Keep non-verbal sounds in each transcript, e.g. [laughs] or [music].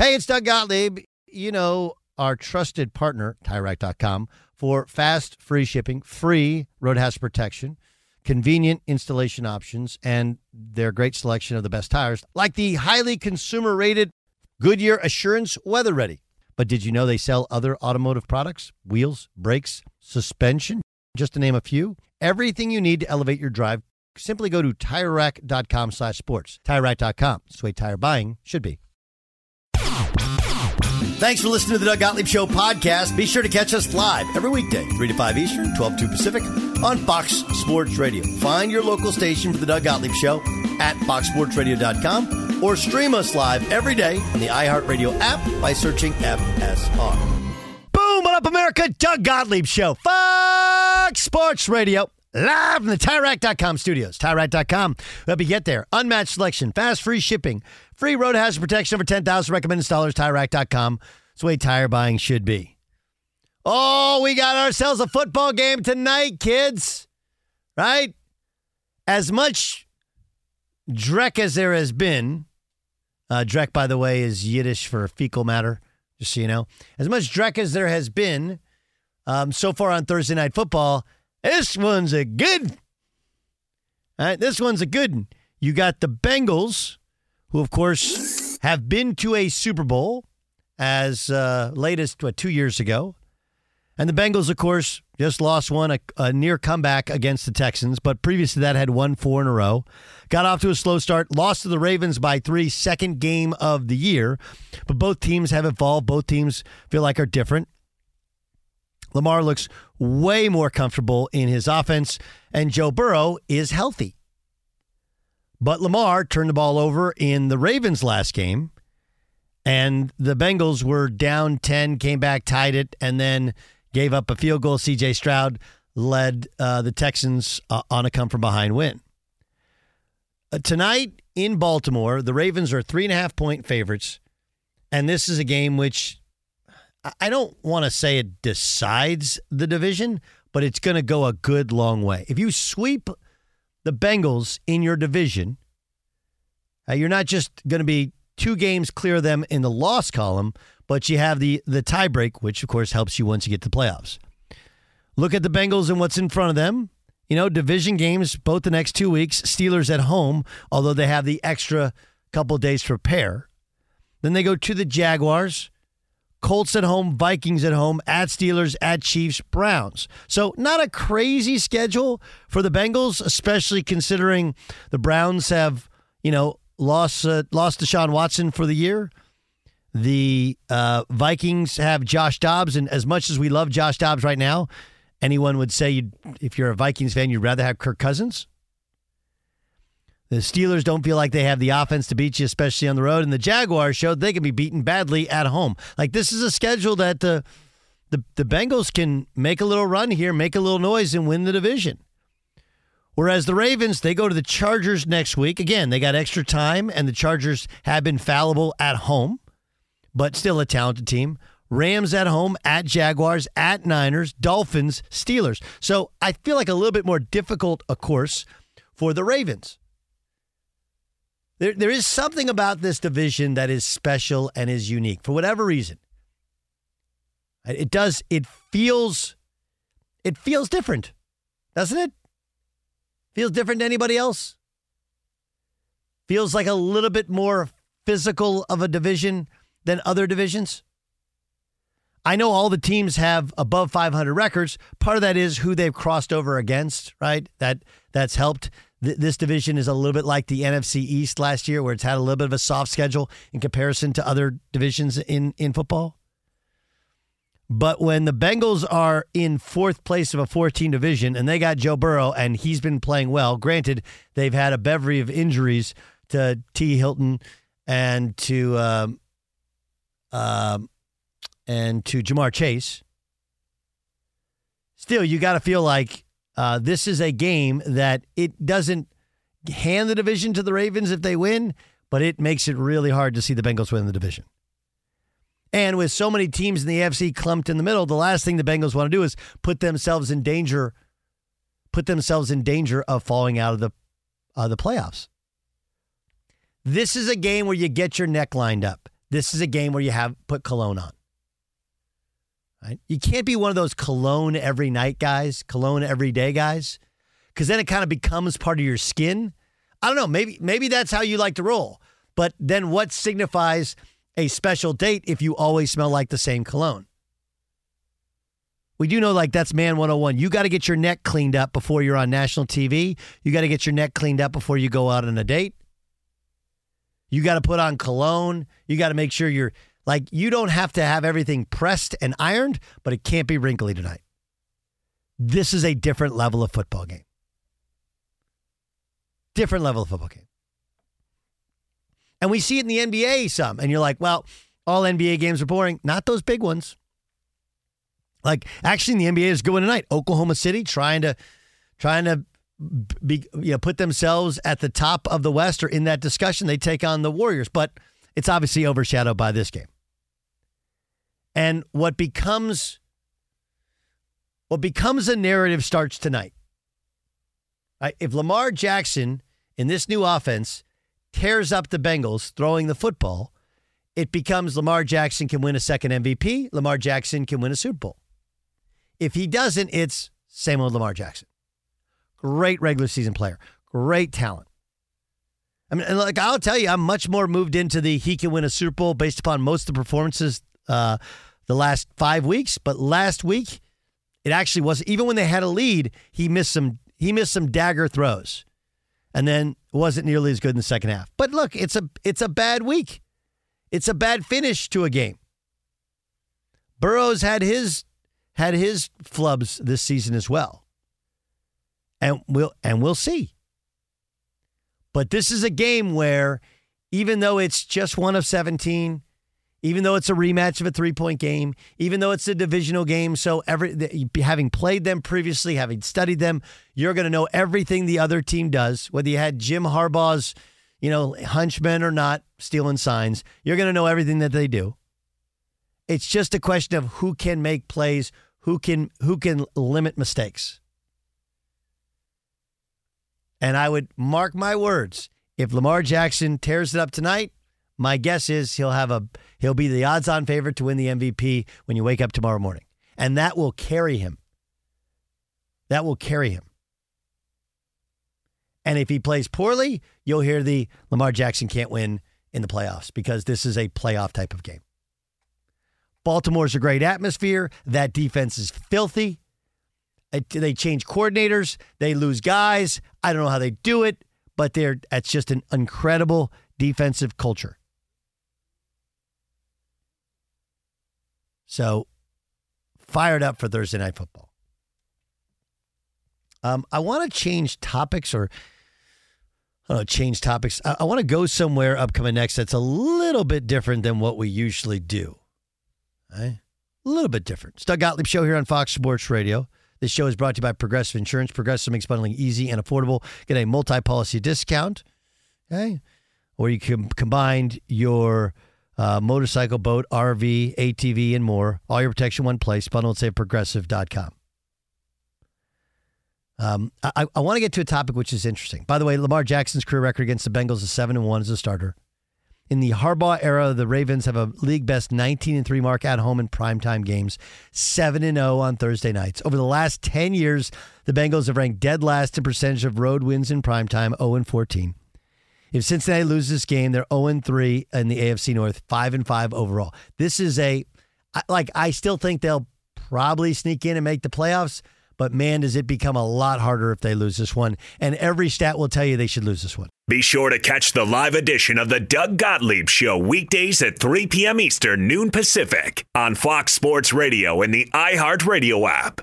Hey, it's Doug Gottlieb. You know, our trusted partner, TireRack.com, for fast, free shipping, free road hazard protection, convenient installation options, and their great selection of the best tires, like the highly consumer rated Goodyear Assurance Weather Ready. But did you know they sell other automotive products? Wheels, brakes, suspension, just to name a few. Everything you need to elevate your drive. Simply go to TireRack.com slash sports. TireRack.com. It's the way tire buying should be. Thanks for listening to the Doug Gottlieb Show podcast. Be sure to catch us live every weekday, 3 to 5 Eastern, 12 to two Pacific, on Fox Sports Radio. Find your local station for the Doug Gottlieb Show at foxsportsradio.com or stream us live every day on the iHeartRadio app by searching FSR. Boom! What up, America? Doug Gottlieb Show, Fox Sports Radio. Live from the TireRack.com studios. TireRack.com. Help you get there. Unmatched selection, fast, free shipping, free road hazard protection over 10,000 recommended installers. TireRack.com. It's the way tire buying should be. Oh, we got ourselves a football game tonight, kids. Right? As much Drek as there has been, uh, Drek, by the way, is Yiddish for fecal matter, just so you know. As much Drek as there has been um, so far on Thursday Night Football, this one's a good. All right, this one's a good. You got the Bengals, who of course have been to a Super Bowl as uh, late as what two years ago, and the Bengals, of course, just lost one a, a near comeback against the Texans, but previous to that had won four in a row. Got off to a slow start, lost to the Ravens by three, second game of the year, but both teams have evolved. Both teams feel like are different. Lamar looks way more comfortable in his offense, and Joe Burrow is healthy. But Lamar turned the ball over in the Ravens last game, and the Bengals were down 10, came back, tied it, and then gave up a field goal. CJ Stroud led uh, the Texans uh, on a come from behind win. Uh, tonight in Baltimore, the Ravens are three and a half point favorites, and this is a game which I don't want to say it decides the division, but it's going to go a good long way. If you sweep the Bengals in your division, uh, you're not just going to be two games clear of them in the loss column, but you have the the tiebreak, which of course helps you once you get to the playoffs. Look at the Bengals and what's in front of them. You know, division games both the next two weeks. Steelers at home, although they have the extra couple days to prepare. Then they go to the Jaguars. Colts at home, Vikings at home, at Steelers, at Chiefs, Browns. So, not a crazy schedule for the Bengals, especially considering the Browns have, you know, lost uh, lost Deshaun Watson for the year. The uh, Vikings have Josh Dobbs, and as much as we love Josh Dobbs right now, anyone would say if you're a Vikings fan, you'd rather have Kirk Cousins. The Steelers don't feel like they have the offense to beat you, especially on the road. And the Jaguars showed they can be beaten badly at home. Like this is a schedule that the the, the Bengals can make a little run here, make a little noise, and win the division. Whereas the Ravens, they go to the Chargers next week. Again, they got extra time, and the Chargers have been fallible at home, but still a talented team. Rams at home, at Jaguars, at Niners, Dolphins, Steelers. So I feel like a little bit more difficult, of course, for the Ravens. There, there is something about this division that is special and is unique for whatever reason. It does. It feels. It feels different, doesn't it? Feels different to anybody else. Feels like a little bit more physical of a division. than other divisions? I know all the teams have above 500 records. Part of that is who they've crossed over against, right? That that's helped. Th- this division is a little bit like the NFC East last year, where it's had a little bit of a soft schedule in comparison to other divisions in in football. But when the Bengals are in fourth place of a 14 division and they got Joe Burrow and he's been playing well, granted, they've had a bevy of injuries to T. Hilton and to um, um, and to Ja'Marr Chase. Still, you got to feel like uh, this is a game that it doesn't hand the division to the Ravens if they win, but it makes it really hard to see the Bengals win the division. And with so many teams in the AFC clumped in the middle, the last thing the Bengals want to do is put themselves in danger, put themselves in danger of falling out of the uh, the playoffs. This is a game where you get your neck lined up. This is a game where you have put cologne on. Right? You can't be one of those cologne every night guys, cologne every day guys, because then it kind of becomes part of your skin. I don't know. Maybe maybe that's how you like to roll. But then what signifies a special date if you always smell like the same cologne. We do know like that's man 101. You got to get your neck cleaned up before you're on national TV. You got to get your neck cleaned up before you go out on a date. You got to put on cologne. You got to make sure you're like you don't have to have everything pressed and ironed, but it can't be wrinkly tonight. This is a different level of football game. Different level of football game. And we see it in the NBA some. And you're like, well, all NBA games are boring. Not those big ones. Like actually in the NBA is going tonight. Oklahoma City trying to trying to be you know put themselves at the top of the West or in that discussion. They take on the Warriors, but it's obviously overshadowed by this game. And what becomes what becomes a narrative starts tonight. Right? If Lamar Jackson in this new offense tears up the Bengals throwing the football, it becomes Lamar Jackson can win a second MVP. Lamar Jackson can win a Super Bowl. If he doesn't, it's same old Lamar Jackson. Great regular season player, great talent. I mean, like I'll tell you, I'm much more moved into the he can win a Super Bowl based upon most of the performances uh, the last five weeks. But last week, it actually was even when they had a lead, he missed some he missed some dagger throws and then wasn't nearly as good in the second half. But look, it's a it's a bad week. It's a bad finish to a game. Burrows had his had his flubs this season as well. And we'll and we'll see. But this is a game where even though it's just one of 17, even though it's a rematch of a three point game, even though it's a divisional game. So, every having played them previously, having studied them, you're going to know everything the other team does, whether you had Jim Harbaugh's, you know, hunchmen or not stealing signs. You're going to know everything that they do. It's just a question of who can make plays, who can who can limit mistakes. And I would mark my words: if Lamar Jackson tears it up tonight, my guess is he'll have a he'll be the odds-on favorite to win the MVP when you wake up tomorrow morning. And that will carry him. That will carry him. And if he plays poorly, you'll hear the Lamar Jackson can't win in the playoffs because this is a playoff type of game. Baltimore's a great atmosphere. That defense is filthy. They change coordinators, they lose guys. I don't know how they do it, but they're that's just an incredible defensive culture. So fired up for Thursday night football. Um, I want to change topics or know, change topics. I, I want to go somewhere upcoming next that's a little bit different than what we usually do. Okay? A little bit different. It's Doug Gottlieb Show here on Fox Sports Radio. This show is brought to you by Progressive Insurance. Progressive makes bundling easy and affordable. Get a multi-policy discount. Okay? Or you can combine your uh, motorcycle, boat, RV, ATV, and more. All your protection one place. Bundle at saveprogressive.com. Um, I, I want to get to a topic which is interesting. By the way, Lamar Jackson's career record against the Bengals is seven and one as a starter. In the Harbaugh era, the Ravens have a league best 19 and 3 mark at home in primetime games, 7 and 0 on Thursday nights. Over the last 10 years, the Bengals have ranked dead last in percentage of road wins in primetime, 0 and 14. If Cincinnati loses this game, they're 0 and 3 in the AFC North, 5 and 5 overall. This is a, like, I still think they'll probably sneak in and make the playoffs, but man, does it become a lot harder if they lose this one. And every stat will tell you they should lose this one. Be sure to catch the live edition of the Doug Gottlieb Show weekdays at 3 p.m. Eastern, noon Pacific on Fox Sports Radio and the iHeartRadio app.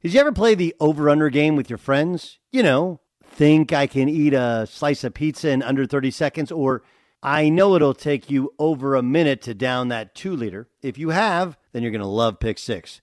Did you ever play the over under game with your friends? You know, think I can eat a slice of pizza in under 30 seconds, or I know it'll take you over a minute to down that two liter. If you have, then you're going to love Pick Six,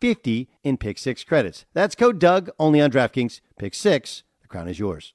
50 in Pick 6 credits. That's code Doug only on DraftKings. Pick 6. The crown is yours.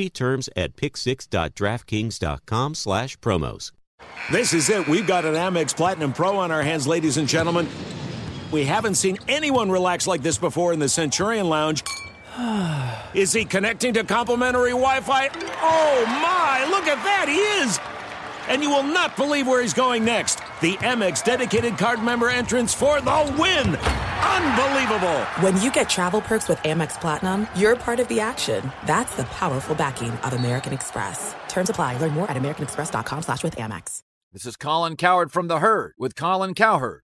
terms at pick6.draftkings.com slash promos. This is it. We've got an Amex Platinum Pro on our hands, ladies and gentlemen. We haven't seen anyone relax like this before in the Centurion Lounge. [sighs] Is he connecting to complimentary Wi Fi? Oh my, look at that, he is! And you will not believe where he's going next. The Amex dedicated card member entrance for the win! Unbelievable! When you get travel perks with Amex Platinum, you're part of the action. That's the powerful backing of American Express. Terms apply. Learn more at americanexpress.com slash with Amex. This is Colin Cowherd from The Herd with Colin Cowherd.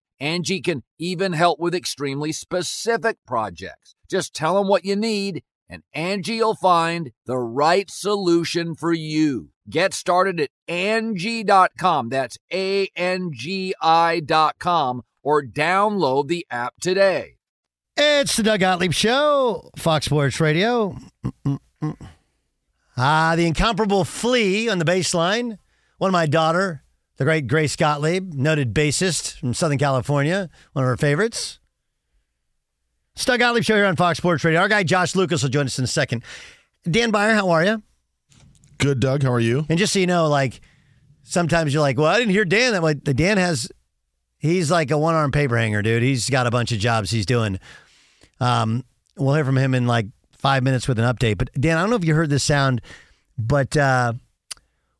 Angie can even help with extremely specific projects. Just tell them what you need and Angie'll find the right solution for you. Get started at Angie.com. That's A-N-G-I.com or download the app today. It's the Doug Gottlieb Show, Fox Sports Radio. Ah, the incomparable Flea on the baseline. One of my daughter, the great Grace Gottlieb, noted bassist from Southern California, one of her favorites. Doug Gottlieb Show here on Fox Sports Radio. Our guy Josh Lucas will join us in a second. Dan Beyer, how are you? Good, Doug. How are you? And just so you know, like sometimes you're like, well, I didn't hear Dan that way. The Dan has, he's like a one arm paper hanger, dude. He's got a bunch of jobs he's doing. Um, we'll hear from him in like five minutes with an update. But Dan, I don't know if you heard this sound, but uh,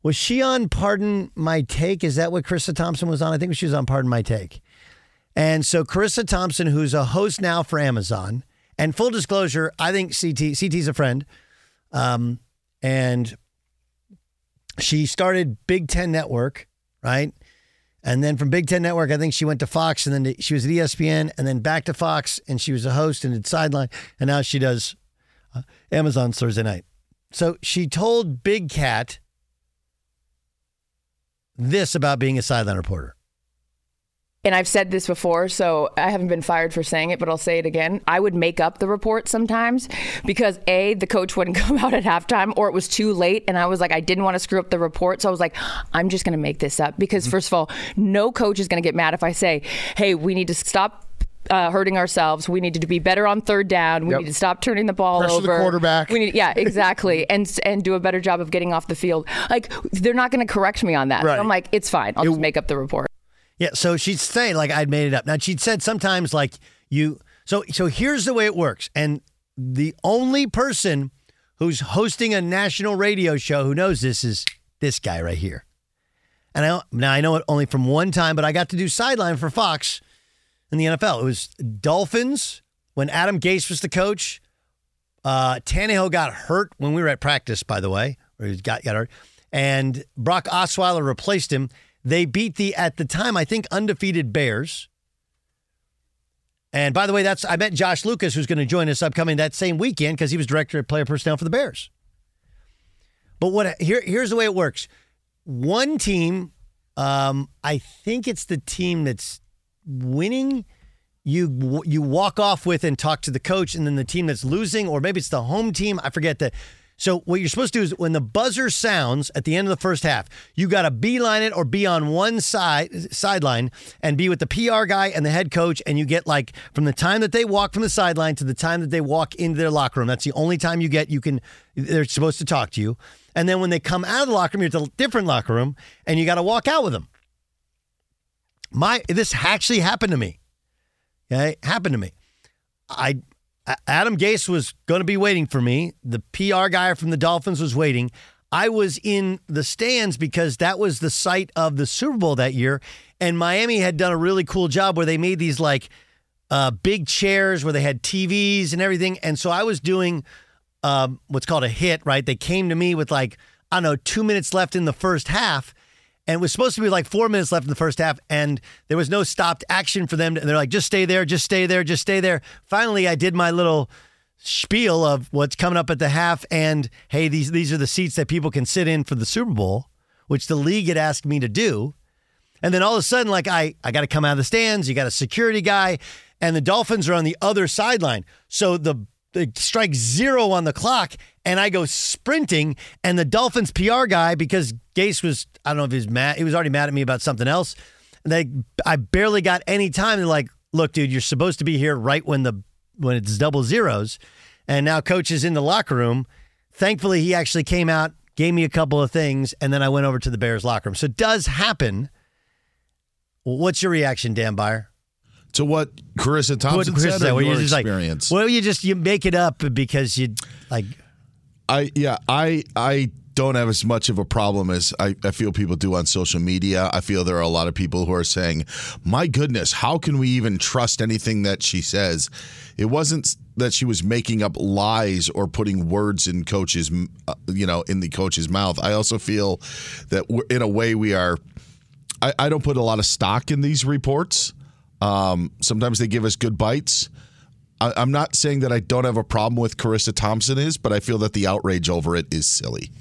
was she on Pardon My Take? Is that what Charissa Thompson was on? I think she was on Pardon My Take. And so Charissa Thompson, who's a host now for Amazon, and full disclosure, I think CT CT's a friend. Um, and she started Big Ten Network, right? And then from Big Ten Network, I think she went to Fox, and then she was at ESPN, and then back to Fox, and she was a host and did sideline, and now she does uh, Amazon Thursday night. So she told Big Cat this about being a sideline reporter. And I've said this before, so I haven't been fired for saying it, but I'll say it again. I would make up the report sometimes because A, the coach wouldn't [laughs] come out at halftime or it was too late. And I was like, I didn't want to screw up the report. So I was like, I'm just going to make this up because, mm-hmm. first of all, no coach is going to get mad if I say, hey, we need to stop uh, hurting ourselves. We needed to be better on third down. We Yep. need to stop turning the ball Pressure the over. quarterback. We need, yeah, [laughs] exactly, and and do a better job of getting off the field. Like they're not going to correct me on that. So I'm like, it's fine. I'll just make up the report. Yeah, so she'd say like I'd made it up. Now she'd said sometimes like you so so here's the way it works. And the only person who's hosting a national radio show who knows this is this guy right here. And I now I know it only from one time, but I got to do sideline for Fox in the NFL. It was Dolphins when Adam Gase was the coach. Uh, Tannehill got hurt when we were at practice, by the way, or he got, got hurt. And Brock Osweiler replaced him. They beat the, at the time, I think, undefeated Bears. And by the way, that's I met Josh Lucas, who's going to join us upcoming that same weekend because he was director of player personnel for the Bears. But what here here's the way it works. One team, um, I think it's the team that's winning. You you walk off with and talk to the coach, and then the team that's losing, or maybe it's the home team. I forget that. So what you're supposed to do is when the buzzer sounds at the end of the first half, you got to beeline it or be on one side sideline and be with the PR guy and the head coach, and you get like from the time that they walk from the sideline to the time that they walk into their locker room. That's the only time you get. You can. They're supposed to talk to you, and then when they come out of the locker room, you're at a different locker room, and you got to walk out with them. My this actually happened to me. Okay, happened to me. I Adam Gase was going to be waiting for me. The PR guy from the Dolphins was waiting. I was in the stands because that was the site of the Super Bowl that year, and Miami had done a really cool job where they made these like uh, big chairs where they had TVs and everything. And so I was doing um, what's called a hit. Right? They came to me with like I don't know two minutes left in the first half, and it was supposed to be like four minutes left in the first half, and there was no stopped action for them. And they're like, just stay there, just stay there, just stay there. Finally, I did my little spiel of what's coming up at the half, and hey, these these are the seats that people can sit in for the Super Bowl, which the league had asked me to do. And then all of a sudden, like I, I got to come out of the stands. You got a security guy, and the Dolphins are on the other sideline. So the strike zero on the clock, and I go sprinting, and the Dolphins PR guy, because Gase was, I don't know if he was mad, he was already mad at me about something else. And they, I barely got any time. They're like, "Look, dude, you're supposed to be here right when the when it's double zeros," and now coach is in the locker room. Thankfully, he actually came out, gave me a couple of things, and then I went over to the Bears locker room. So it does happen. What's your reaction, Dan Beyer? To what Charissa Thompson What Chris said, or your just experience? like, well, you just you make it up because you like. I yeah, I I don't have as much of a problem as I, I feel people do on social media. I feel there are a lot of people who are saying, "My goodness, how can we even trust anything that she says?" It wasn't that she was making up lies or putting words in coach's, uh, you know, in the coach's mouth. I also feel that we're, in a way we are. I, I don't put a lot of stock in these reports. Um, sometimes they give us good bites. I, I'm not saying that I don't have a problem with Charissa Thompson is, but I feel that the outrage over it is silly.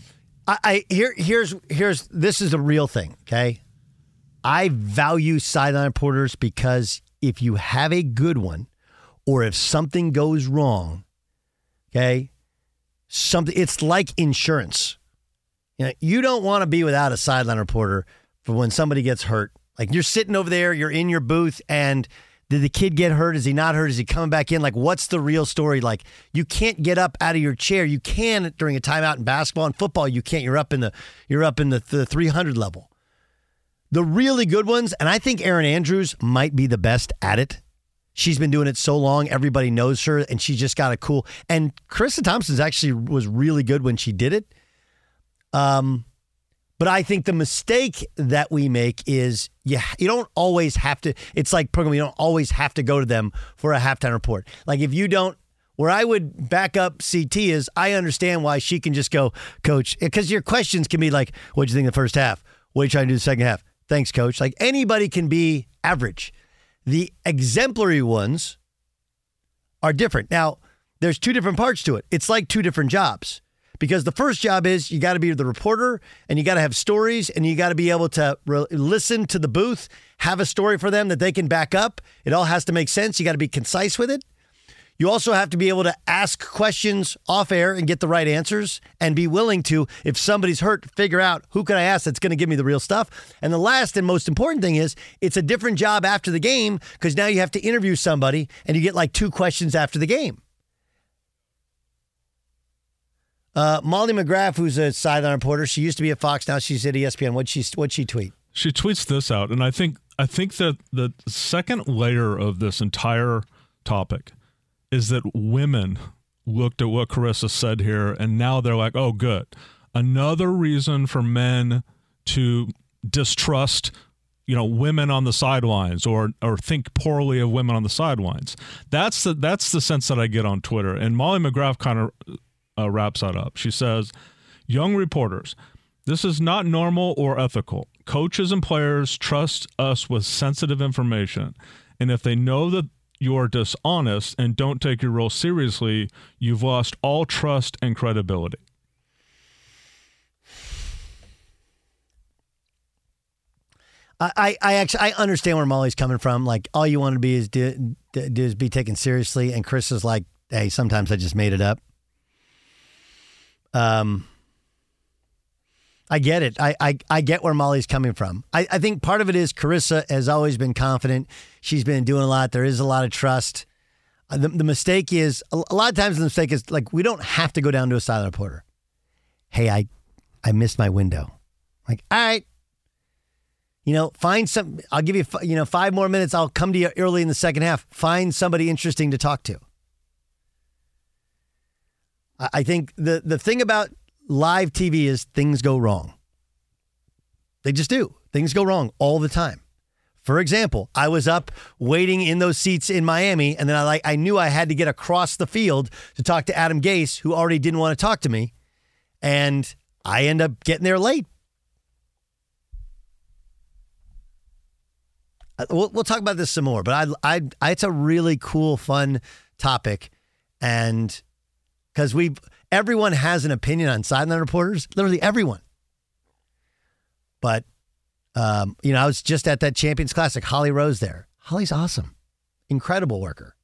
I, I here here's here's this is a real thing. Okay, I value sideline reporters because if you have a good one, or if something goes wrong, okay, something it's like insurance. You know, you don't want to be without a sideline reporter for when somebody gets hurt. Like you're sitting over there, you're in your booth, and did the kid get hurt? Is he not hurt? Is he coming back in? Like, what's the real story? Like, you can't get up out of your chair. You can during a timeout in basketball and football. You can't. You're up in the you're up in the, the 300 level. The really good ones, and I think Erin Andrews might be the best at it. She's been doing it so long, everybody knows her, and she just got a cool. And Charissa Thompson's actually was really good when she did it. Um, but I think the mistake that we make is you, you don't always have to, it's like program, you don't always have to go to them for a halftime report. Like if you don't, where I would back up CT is I understand why she can just go, coach, because your questions can be like, what'd you think of the first half? What are you trying to do the second half? Thanks, coach. Like anybody can be average. The exemplary ones are different. Now, there's two different parts to it. It's like two different jobs because the first job is you got to be the reporter and you got to have stories and you got to be able to re- listen to the booth, have a story for them that they can back up. It all has to make sense. You got to be concise with it. You also have to be able to ask questions off air and get the right answers and be willing to, if somebody's hurt, figure out who can I ask that's going to give me the real stuff. And the last and most important thing is it's a different job after the game because now you have to interview somebody and you get like two questions after the game. Uh, Molly McGrath, who's a sideline reporter, she used to be at Fox. Now she's at ESPN. What she what she tweet? She tweets this out, and I think I think that the second layer of this entire topic is that women looked at what Charissa said here and now they're like, oh, good. Another reason for men to distrust you know women on the sidelines or or think poorly of women on the sidelines that's the that's the sense that i get on twitter and molly mcgrath kind of uh, wraps that up she says young reporters this is not normal or ethical coaches and players trust us with sensitive information and if they know that you're dishonest and don't take your role seriously, you've lost all trust and credibility. I, I actually I understand where Molly's coming from. Like all you want to be is do, do, is be taken seriously, and Chris is like, hey, sometimes I just made it up. Um, I get it. I, I, I get where Molly's coming from. I, I think part of it is Charissa has always been confident. She's been doing a lot. There is a lot of trust. Uh, the, the mistake is a, lot of times the mistake is like we don't have to go down to a silent reporter. Hey, I I missed my window. Like, all right, you know, find some. I'll give you you know five more minutes. I'll come to you early in the second half. Find somebody interesting to talk to. I, think the the thing about live TV is things go wrong. They just do. Things go wrong all the time. For example, I was up waiting in those seats in Miami, and then I like I knew I had to get across the field to talk to Adam Gase, who already didn't want to talk to me, and I end up getting there late. Uh, we'll, we'll talk about this some more, but I, I, I it's a really cool, fun topic, and because we've Everyone has an opinion on sideline reporters, literally everyone. But, um, you know, I was just at that Champions Classic, Holly Rowe there. Holly's awesome, incredible worker.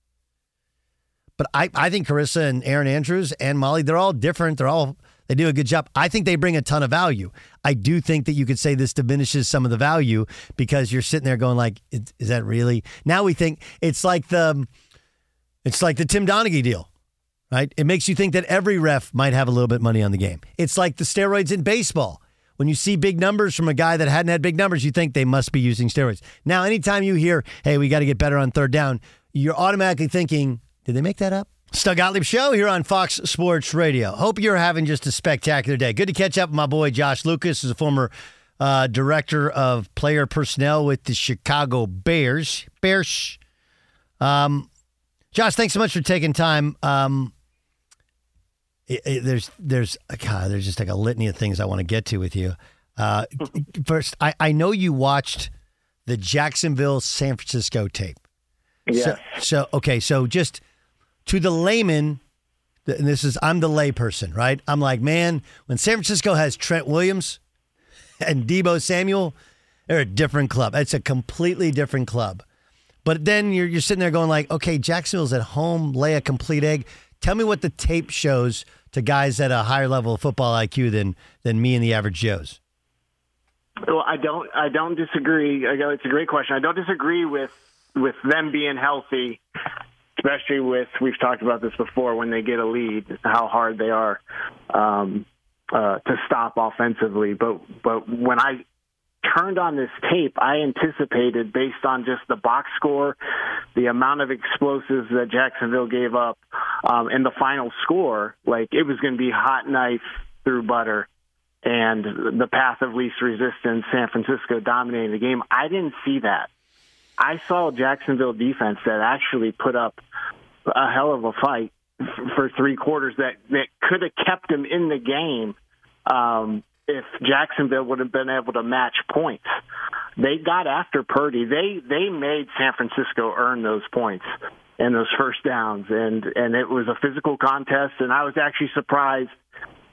But I, I think Charissa and Erin Andrews and Molly, they're all different. They're all, they do a good job. I think they bring a ton of value. I do think that you could say this diminishes some of the value because you're sitting there going like, is that really? Now we think it's like the, it's like the Tim Donaghy deal right? It makes you think that every ref might have a little bit money on the game. It's like the steroids in baseball. When you see big numbers from a guy that hadn't had big numbers, you think they must be using steroids. Now, anytime you hear, hey, we got to get better on third down, you're automatically thinking, did they make that up? Doug Gottlieb Show here on Fox Sports Radio. Hope you're having just a spectacular day. Good to catch up with my boy Josh Lucas, is a former uh, director of player personnel with the Chicago Bears. Bears. Um, Josh, thanks so much for taking time. Um, it, it, there's there's God, there's just like a litany of things I want to get to with you. Uh, [laughs] first, I, I know you watched the Jacksonville San Francisco tape. Yes. So, so okay, so just to the layman, and this is I'm the layperson, right? I'm like, man, when San Francisco has Trent Williams [laughs] and Deebo Samuel, they're a different club. It's a completely different club. But then you're you're sitting there going like, okay, Jacksonville's at home, lay a complete egg. Tell me what the tape shows to guys at a higher level of football IQ than than me and the average Joes? Well, I don't. I don't disagree. It's a great question. I don't disagree with with them being healthy, especially with we've talked about this before when they get a lead, how hard they are um, uh, to stop offensively. But but when I turned on this tape, I anticipated based on just the box score, the amount of explosives that Jacksonville gave up, um, and the final score, like it was going to be hot knife through butter and the path of least resistance, San Francisco dominating the game. I didn't see that. I saw Jacksonville defense that actually put up a hell of a fight for three quarters that that could have kept them in the game um, if Jacksonville would have been able to match points. They got after Purdy. They they made San Francisco earn those points and those first downs and and it was a physical contest and I was actually surprised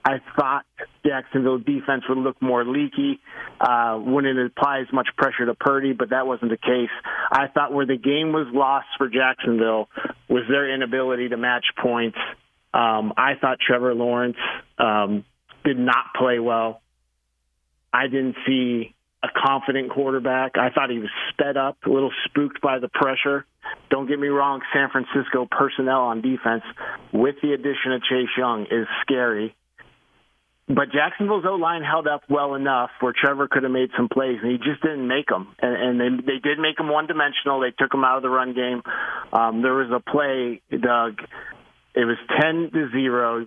I thought Jacksonville defense would look more leaky, uh, wouldn't apply as much pressure to Purdy, but that wasn't the case. I thought where the game was lost for Jacksonville was their inability to match points. Um, I thought Trevor Lawrence um, did not play well. I didn't see a confident quarterback. I thought he was sped up, a little spooked by the pressure. Don't get me wrong, San Francisco personnel on defense with the addition of Chase Young is scary. But Jacksonville's O line held up well enough where Trevor could have made some plays, and he just didn't make them. And, and they they did make him one dimensional. They took him out of the run game. Um, there was a play, Doug. It was ten to zero.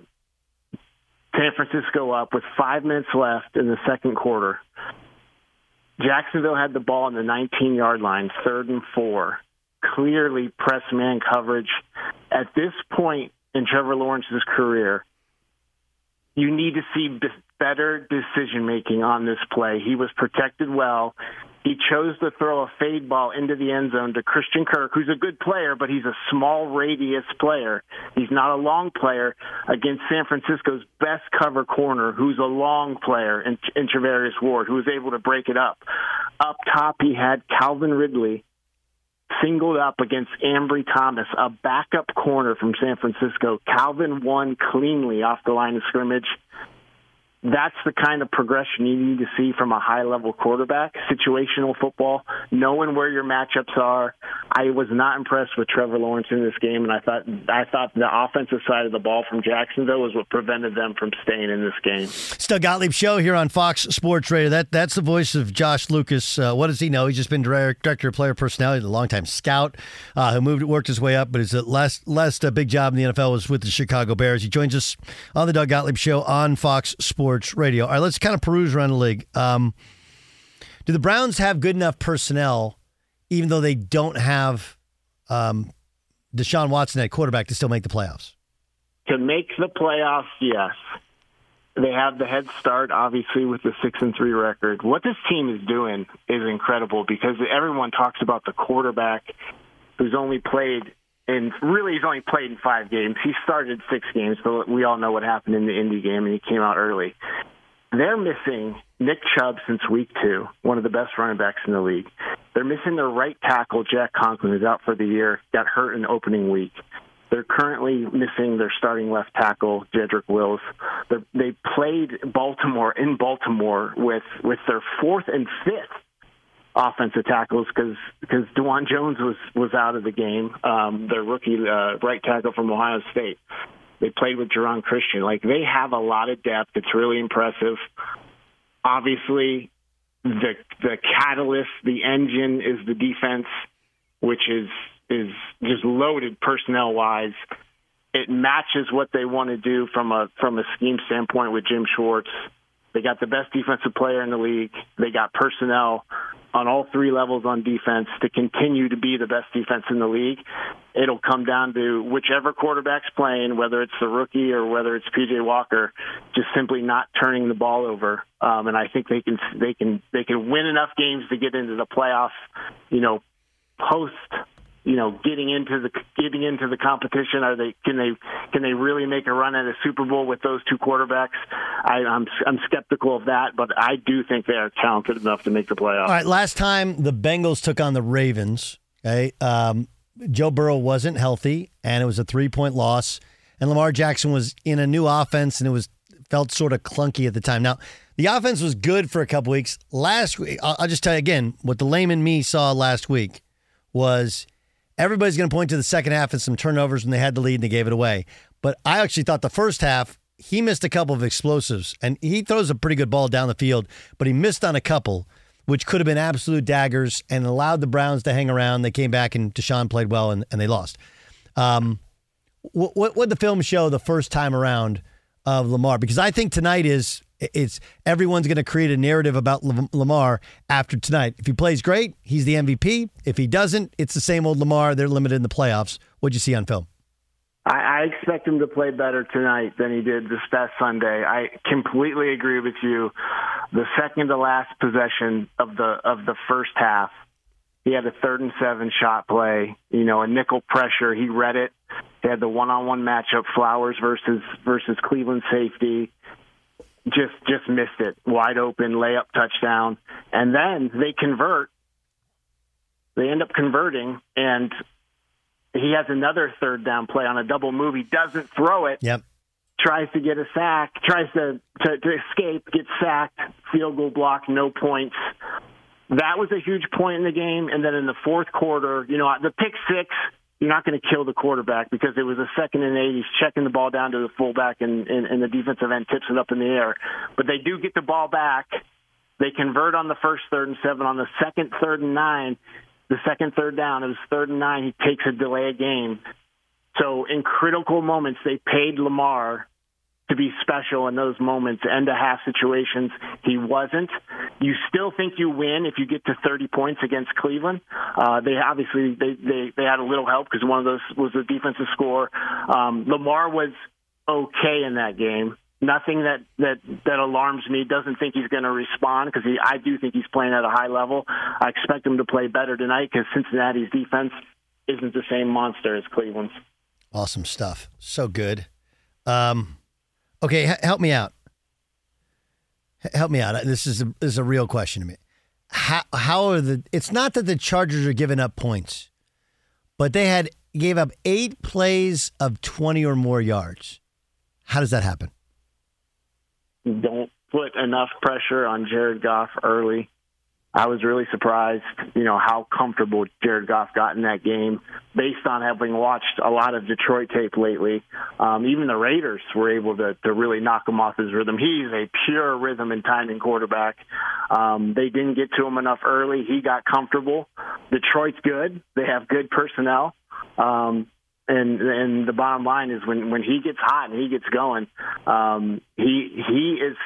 San Francisco up with five minutes left in the second quarter. Jacksonville had the ball on the 19 yard line, third and four. Clearly press man coverage. At this point in Trevor Lawrence's career, you need to see better decision making on this play. He was protected well. He chose to throw a fade ball into the end zone to Christian Kirk, who's a good player, but he's a small radius player. He's not a long player against San Francisco's best cover corner, who's a long player in, in Ward, who was able to break it up. Up top, he had Calvin Ridley singled up against Ambry Thomas, a backup corner from San Francisco. Calvin won cleanly off the line of scrimmage that's the kind of progression you need to see from a high level quarterback. Situational football, knowing where your matchups are. I was not impressed with Trevor Lawrence in this game, and I thought I thought the offensive side of the ball from Jacksonville was what prevented them from staying in this game. Still Gottlieb show here on Fox Sports Radio. That that's the voice of Josh Lucas. Uh, what does he know? He's just been director of player personality, a longtime scout uh, who moved worked his way up, but his last last uh, big job in the NFL was with the Chicago Bears. He joins us on the Doug Gottlieb show on Fox Sports. Sports Radio. All right, let's kind of peruse around the league. Um, do the Browns have good enough personnel, even though they don't have um, Deshaun Watson at quarterback, to still make the playoffs? To make the playoffs, yes. They have the head start, obviously, with the six and three record. What this team is doing is incredible because everyone talks about the quarterback who's only played and really he's only played in five games. He started six games, but we all know what happened in the Indy game, and he came out early. They're missing Nick Chubb since week two, one of the best running backs in the league. They're missing their right tackle, Jack Conklin, who's out for the year, got hurt in opening week. They're currently missing their starting left tackle, Jedrick Wills. They're, they played Baltimore in Baltimore with with their fourth and fifth offensive tackles because because Dawand Jones was was out of the game. Um, their rookie uh, right tackle from Ohio State. They played with Geron Christian. Like they have a lot of depth. It's really impressive. Obviously, the the catalyst, the engine is the defense, which is is just loaded personnel wise. It matches what they want to do from a from a scheme standpoint with Jim Schwartz. They got the best defensive player in the league. They got personnel on all three levels on defense to continue to be the best defense in the league. It'll come down to whichever quarterback's playing, whether it's the rookie or whether it's PJ Walker, just simply not turning the ball over. Um, and I think they can they can they can win enough games to get into the playoffs. You know, post you know, getting into the getting into the competition? Are they can they can they really make a run at a Super Bowl with those two quarterbacks? I, I'm I'm skeptical of that, but I do think they are talented enough to make the playoffs. All right, last time the Bengals took on the Ravens, okay, um, Joe Burrow wasn't healthy, and it was a three point loss, and Lamar Jackson was in a new offense, and it was felt sort of clunky at the time. Now. The offense was good for a couple weeks. Last week, I'll just tell you again what the layman me saw last week was Everybody's going to point to the second half and some turnovers when they had the lead and they gave it away. But I actually thought the first half, he missed a couple of explosives and he throws a pretty good ball down the field, but he missed on a couple, which could have been absolute daggers and allowed the Browns to hang around. They came back and Deshaun played well and, and they lost. Um, what, what would the film show the first time around of Lamar? Because I think tonight is it's everyone's going to create a narrative about Lamar after tonight. If he plays great, he's the MVP. If he doesn't, it's the same old Lamar. They're limited in the playoffs. What'd you see on film? I, I expect him to play better tonight than he did this past Sunday. I completely agree with you. The second to last possession of the of the first half, he had a third and seven shot play. You know, a nickel pressure. He read it. He had the one on one matchup, Flowers versus versus Cleveland safety just just missed it. Wide open layup touchdown, and then they convert. They end up converting, and he has another third down play on a double move. He doesn't throw it. Yep. Tries to get a sack, tries to, to, to escape, gets sacked, field goal block, no points. That was a huge point in the game. And then in the fourth quarter, you know, the pick six, you're not going to kill the quarterback because it was a second and eight. He's checking the ball down to the fullback, and, and, and the defensive end tips it up in the air. But they do get the ball back. They convert on the first third and seven. On the second third and nine, the second third down, it was third and nine. He takes a delay of game. So in critical moments, they paid Lamar to be special in those moments, end of half situations. He wasn't. You still think you win if you get to 30 points against Cleveland. Uh, they obviously they, they they had a little help because one of those was the defensive score. Um, Lamar was okay in that game. Nothing that that that alarms me. Doesn't think he's going to respond because I do think he's playing at a high level. I expect him to play better tonight because Cincinnati's defense isn't the same monster as Cleveland's. Awesome stuff. So good. Um, Okay, h- help me out. H- help me out. This is a, this is a real question to me. How how are the? It's not that the Chargers are giving up points, but they had gave up eight plays of twenty or more yards. How does that happen? Don't put enough pressure on Jared Goff early. I was really surprised, you know, how comfortable Jared Goff got in that game based on having watched a lot of Detroit tape lately. Um, even the Raiders were able to, to really knock him off his rhythm. He's a pure rhythm and timing quarterback. Um, they didn't get to him enough early. He got comfortable. Detroit's good. They have good personnel. Um, and and the bottom line is when when he gets hot and he gets going, um, he he is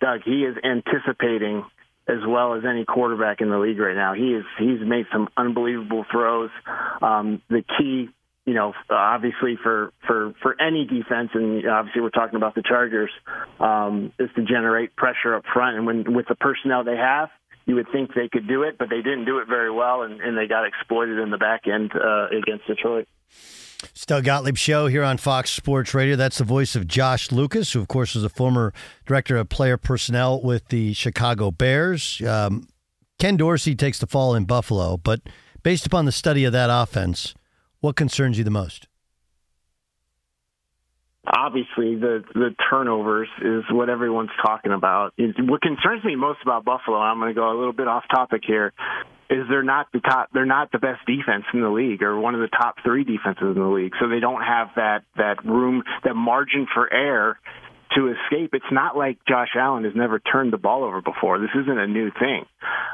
Doug. He is anticipating as well as any quarterback in the league right now. He is he's made some unbelievable throws. Um, the key, you know, obviously for for for any defense, and obviously we're talking about the Chargers, um, is to generate pressure up front. And when with the personnel they have, you would think they could do it, but they didn't do it very well, and, and they got exploited in the back end uh, against Detroit. It's Gottlieb Show here on Fox Sports Radio. That's the voice of Josh Lucas, who, of course, is a former director of player personnel with the Chicago Bears. Um, Ken Dorsey takes the fall in Buffalo, but based upon the study of that offense, what concerns you the most? Obviously, the the turnovers is what everyone's talking about. What concerns me most about Buffalo, I'm going to go a little bit off topic here, is they're not the top they're not the best defense in the league or one of the top 3 defenses in the league. So they don't have that that room, that margin for error to escape. It's not like Josh Allen has never turned the ball over before. This isn't a new thing.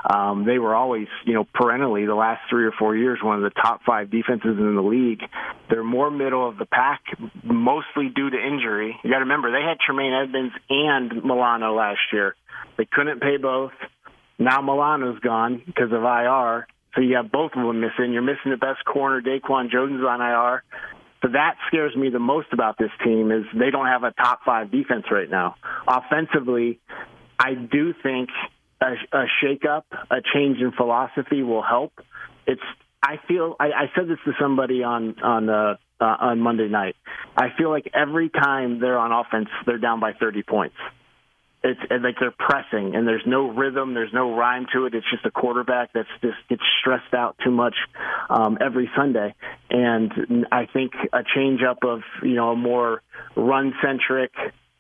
Um, they were always, you know, perennially the last three or four years one of the top five defenses in the league. They're more middle of the pack, mostly due to injury. You got to remember they had Tremaine Edmunds and Milano last year. They couldn't pay both. Now Milano's gone because of IR. So you have both of them missing. You're missing the best corner. Daquan Jones on IR. So that scares me the most about this team is they don't have a top five defense right now. Offensively, I do think a, a shakeup, a change in philosophy will help. It's I feel I, I said this to somebody on on uh, uh, on Monday night. I feel like every time they're on offense, they're down by 30 points it's like they're pressing and there's no rhythm there's no rhyme to it it's just a quarterback that's just gets stressed out too much um every sunday and i think a change up of you know a more run centric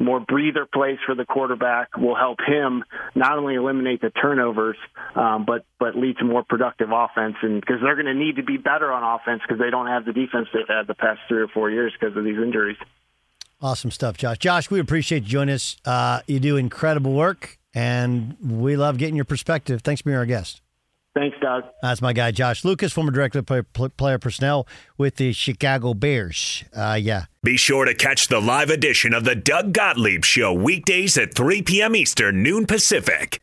more breather plays for the quarterback will help him not only eliminate the turnovers, um, but but lead to more productive offense. And because they're going to need to be better on offense because they don't have the defense they've had the past three or four years because of these injuries. Awesome stuff, Josh. Josh, we appreciate you joining us. Uh, you do incredible work, and we love getting your perspective. Thanks for being our guest. Thanks, Doug. That's my guy, Josh Lucas, former director of player, player personnel with the Chicago Bears. Uh, yeah. Be sure to catch the live edition of the Doug Gottlieb Show weekdays at 3 p.m. Eastern, noon Pacific.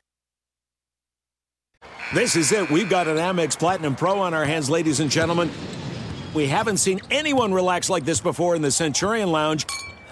This is it. We've got an Amex Platinum Pro on our hands, ladies and gentlemen. We haven't seen anyone relax like this before in the Centurion Lounge.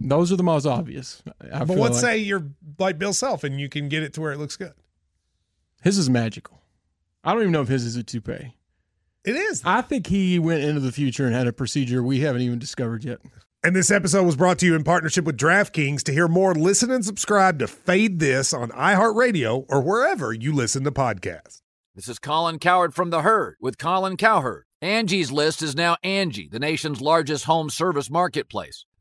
Those are the most obvious. I but feel let's like. say you're like Bill Self and you can get it to where it looks good. his is magical. I don't even know if his is a toupee. It is. I think he went into the future and had a procedure we haven't even discovered yet. And this episode was brought to you in partnership with DraftKings. To hear more, listen and subscribe to Fade This on iHeartRadio or wherever you listen to podcasts. This is Colin Cowherd from The Herd with Colin Cowherd. Angie's List is now Angie, the nation's largest home service marketplace.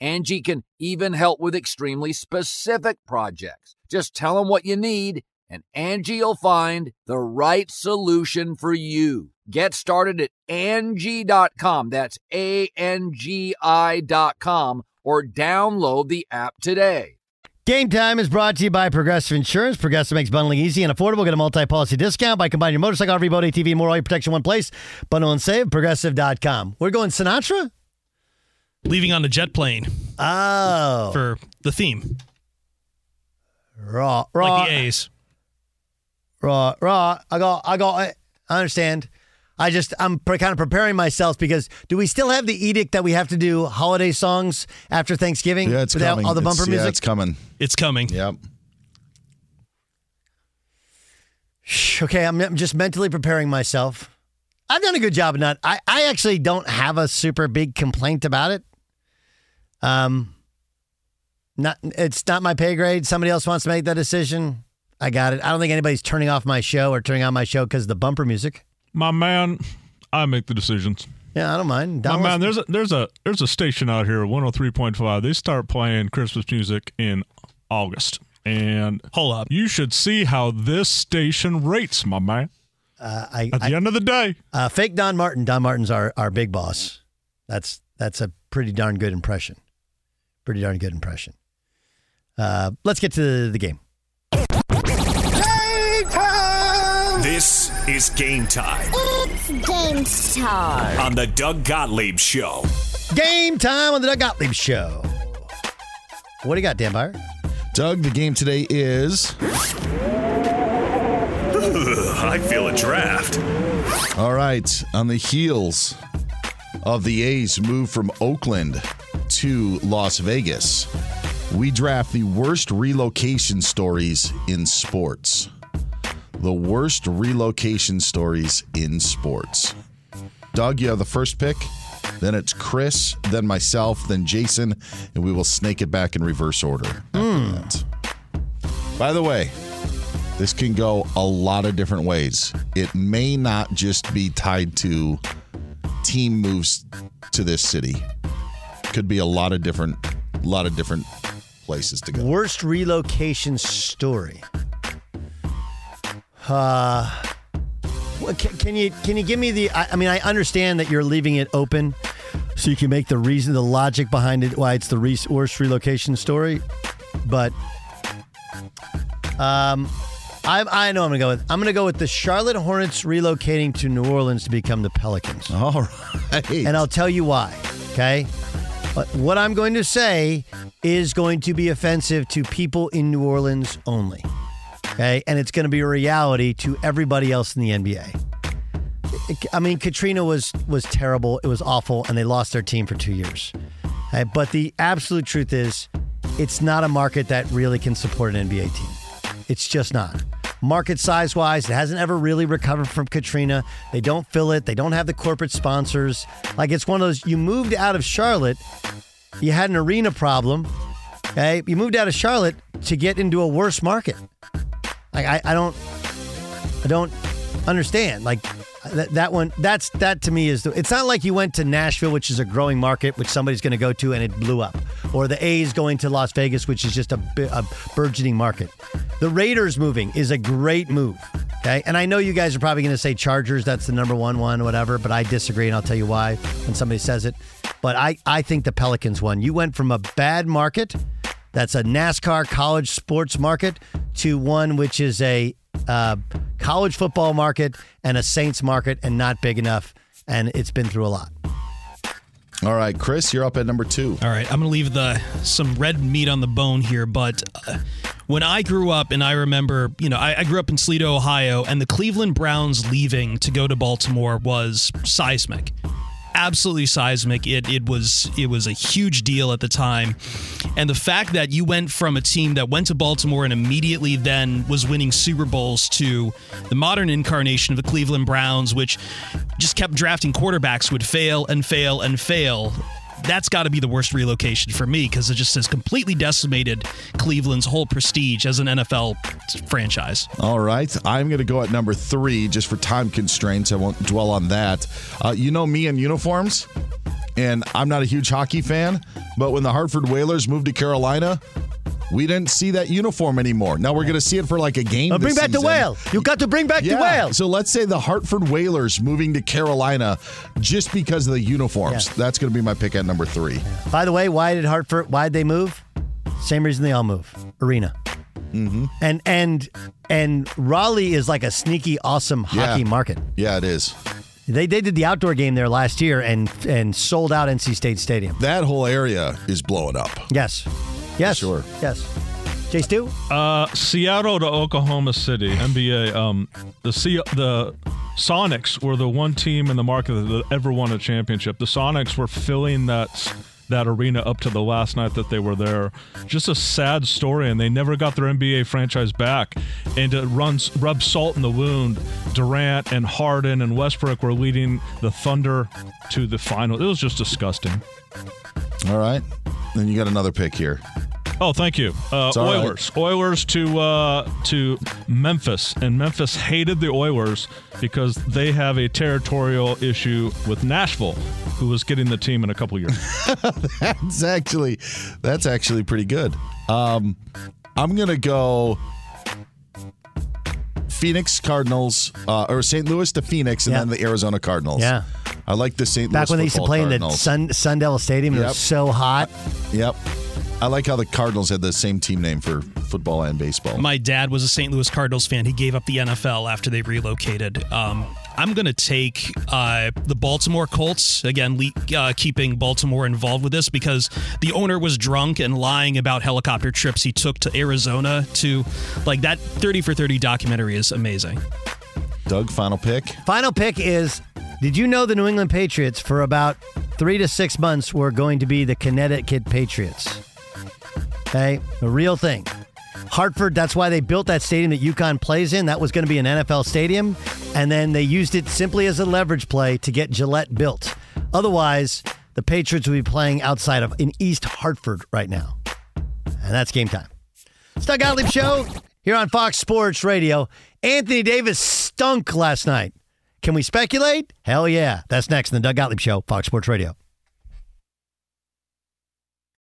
Angie can even help with extremely specific projects. Just tell them what you need, and Angie will find the right solution for you. Get started at Angie.com. That's A N G I.com or download the app today. Game time is brought to you by Progressive Insurance. Progressive makes bundling easy and affordable. Get a multi-policy discount by combining your motorcycle, RV, boat, ATV, and more all your protection in one place. Bundle and save. Progressive.com. We're going Sinatra? Leaving on the jet plane Oh. for the theme, raw. Raw. like the A's. Raw. Raw. I got, I got it. I understand. I just, I'm pre- kind of preparing myself because do we still have the edict that we have to do holiday songs after Thanksgiving? Yeah, it's without coming. all the bumper It's- music? Yeah, it's coming. It's coming. Yep. Okay, I'm, I'm just mentally preparing myself. I've done a good job of not. I, I actually don't have a super big complaint about it. Um, not it's not my pay grade. Somebody else wants to make that decision. I got it. I don't think anybody's turning off my show or turning on my show because of the bumper music. My man, I make the decisions. Yeah, I don't mind. My man, there's a there's a there's a station out here, 103.5. They start playing Christmas music in August. And hold up, you should see how this station rates, my man. uh, I, At the I- end of the day, uh, fake Don Martin. Don Martin's our, our big boss. That's that's a pretty darn good impression. Pretty darn good impression. Uh, let's get to the game. Game time! This is game time It's game time. on the Doug Gottlieb Show. Game time on the Doug Gottlieb Show. What do you got, Dan Beyer? Doug, the game today is. I feel a draft. All right. On the heels of the A's move from Oakland to Las Vegas, we draft the worst relocation stories in sports. The worst relocation stories in sports. Doug, you have the first pick. Then it's Chris, then myself, then Jason, and we will snake it back in reverse order. Hmm. that. By the way, this can go a lot of different ways. It may not just be tied to team moves to this city. Could be a lot of different, lot of different places to go. Worst relocation story. Uh, can, can you can you give me the? I, I mean, I understand that you're leaving it open, so you can make the reason, the logic behind it, why it's the re- worst relocation story. But um, I I know I'm gonna go with. I'm gonna go with the Charlotte Hornets relocating to New Orleans to become the Pelicans. All [laughs] right, and I'll tell you why. Okay. But what I'm going to say is going to be offensive to people in New Orleans only. Okay. And it's going to be a reality to everybody else in the NBA. I mean, Katrina was was terrible. It was awful, and they lost their team for two years. Okay, but the absolute truth is, it's not a market that really can support an NBA team. It's just not. Market size wise, it hasn't ever really recovered from Katrina. They don't fill it. They don't have the corporate sponsors. Like it's one of those. You moved out of Charlotte. You had an arena problem. Okay, you moved out of Charlotte to get into a worse market. Like I, I don't, I don't understand. Like that, that one, that's that to me is. The, it's not like you went to Nashville, which is a growing market, which somebody's going to go to, and it blew up, or the A's going to Las Vegas, which is just a, a burgeoning market. The Raiders moving is a great move. Okay, and I know you guys are probably going to say Chargers. That's the number one one, whatever. But I disagree, and I'll tell you why when somebody says it. But I, I think the Pelicans one. You went from a bad market that's a NASCAR college sports market to one which is a uh, college football market and a Saints market and not big enough. And it's been through a lot. All right, Chris, you're up at number two. All right, I'm going to leave the some red meat on the bone here, but uh, when I grew up, and I remember, you know, I, I grew up in Toledo, Ohio, and the Cleveland Browns leaving to go to Baltimore was seismic absolutely seismic. It it was it was a huge deal at the time, and the fact that you went from a team that went to Baltimore and immediately then was winning Super Bowls to the modern incarnation of the Cleveland Browns, which just kept drafting quarterbacks would fail and fail and fail. That's got to be the worst relocation for me because it just has completely decimated Cleveland's whole prestige as an NFL franchise. All right. I'm going to go at number three just for time constraints. I won't dwell on that. Uh, you know me in uniforms, and I'm not a huge hockey fan, but when the Hartford Whalers moved to Carolina, we didn't see that uniform anymore. Now we're going to see it for like a game. Bring back the whale. You got to bring back the whale. So let's say the Hartford Whalers moving to Carolina just because of the uniforms. That's going to be my pick at number three. By the way, why did Hartford? Why did they move? Same reason they all move. Arena. Mm-hmm. And and and Raleigh is like a sneaky, awesome hockey Yeah. market. Yeah, it is. They they did the outdoor game there last year and and sold out NC State Stadium. That whole area is blowing up. Yes. Yes. Sure. Yes. Jay Stu? Uh, Seattle to Oklahoma City, NBA. Um, the C- the Sonics were the one team in the market that ever won a championship. The Sonics were filling that that arena up to the last night that they were there. Just a sad story, and they never got their NBA franchise back. And to run rub salt in the wound, Durant and Harden and Westbrook were leading the Thunder to the final. It was just disgusting. All right. Then you got another pick here. Oh, thank you. Uh, It's all right. Oilers. Oilers to uh, to Memphis, and Memphis hated the Oilers because they have a territorial issue with Nashville, who was getting the team in a couple years. [laughs] that's actually that's actually pretty good. Um, I'm gonna go Phoenix Cardinals uh, or St. Louis to Phoenix, and Yeah. then the Arizona Cardinals. Yeah. I like the St. Back Louis when they used to football play in the Cardinals. Sun Sundell Stadium, it was so hot. Yep. I like how the Cardinals had the same team name for football and baseball. My dad was a St. Louis Cardinals fan. He gave up the NFL after they relocated. Um, I'm going to take uh, the Baltimore Colts again, le- uh, keeping Baltimore involved with this because the owner was drunk and lying about helicopter trips he took to Arizona. To like that 30 for 30 documentary is amazing. Doug, final pick. Final pick is Did you know the New England Patriots for about three to six months were going to be the Connecticut Patriots? Okay, a real thing. Hartford, that's why they built that stadium that UConn plays in. That was going to be an NFL stadium. And then they used it simply as a leverage play to get Gillette built. Otherwise, the Patriots would be playing outside of in East Hartford right now. And that's game time. It's Doug Gottlieb Show here on Fox Sports Radio. Anthony Davis stunk last night. Can we speculate? Hell yeah. That's next in the Doug Gottlieb Show, Fox Sports Radio.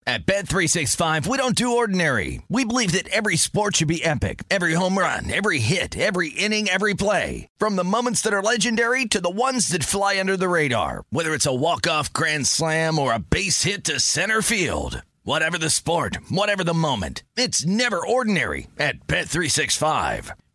At Bet365, we don't do ordinary. We believe that every sport should be epic. Every home run, every hit, every inning, every play. From the moments that are legendary to the ones that fly under the radar. Whether it's a walk-off grand slam or a base hit to center field. Whatever the sport, whatever the moment. It's never ordinary at Bet365.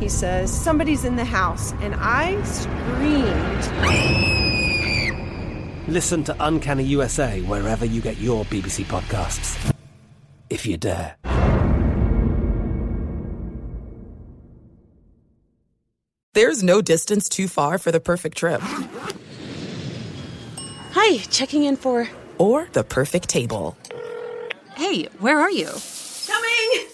He says, Somebody's in the house, and I screamed. Listen to Uncanny USA wherever you get your BBC podcasts, if you dare. There's no distance too far for the perfect trip. Hi, checking in for. Or the perfect table. Hey, where are you? Coming!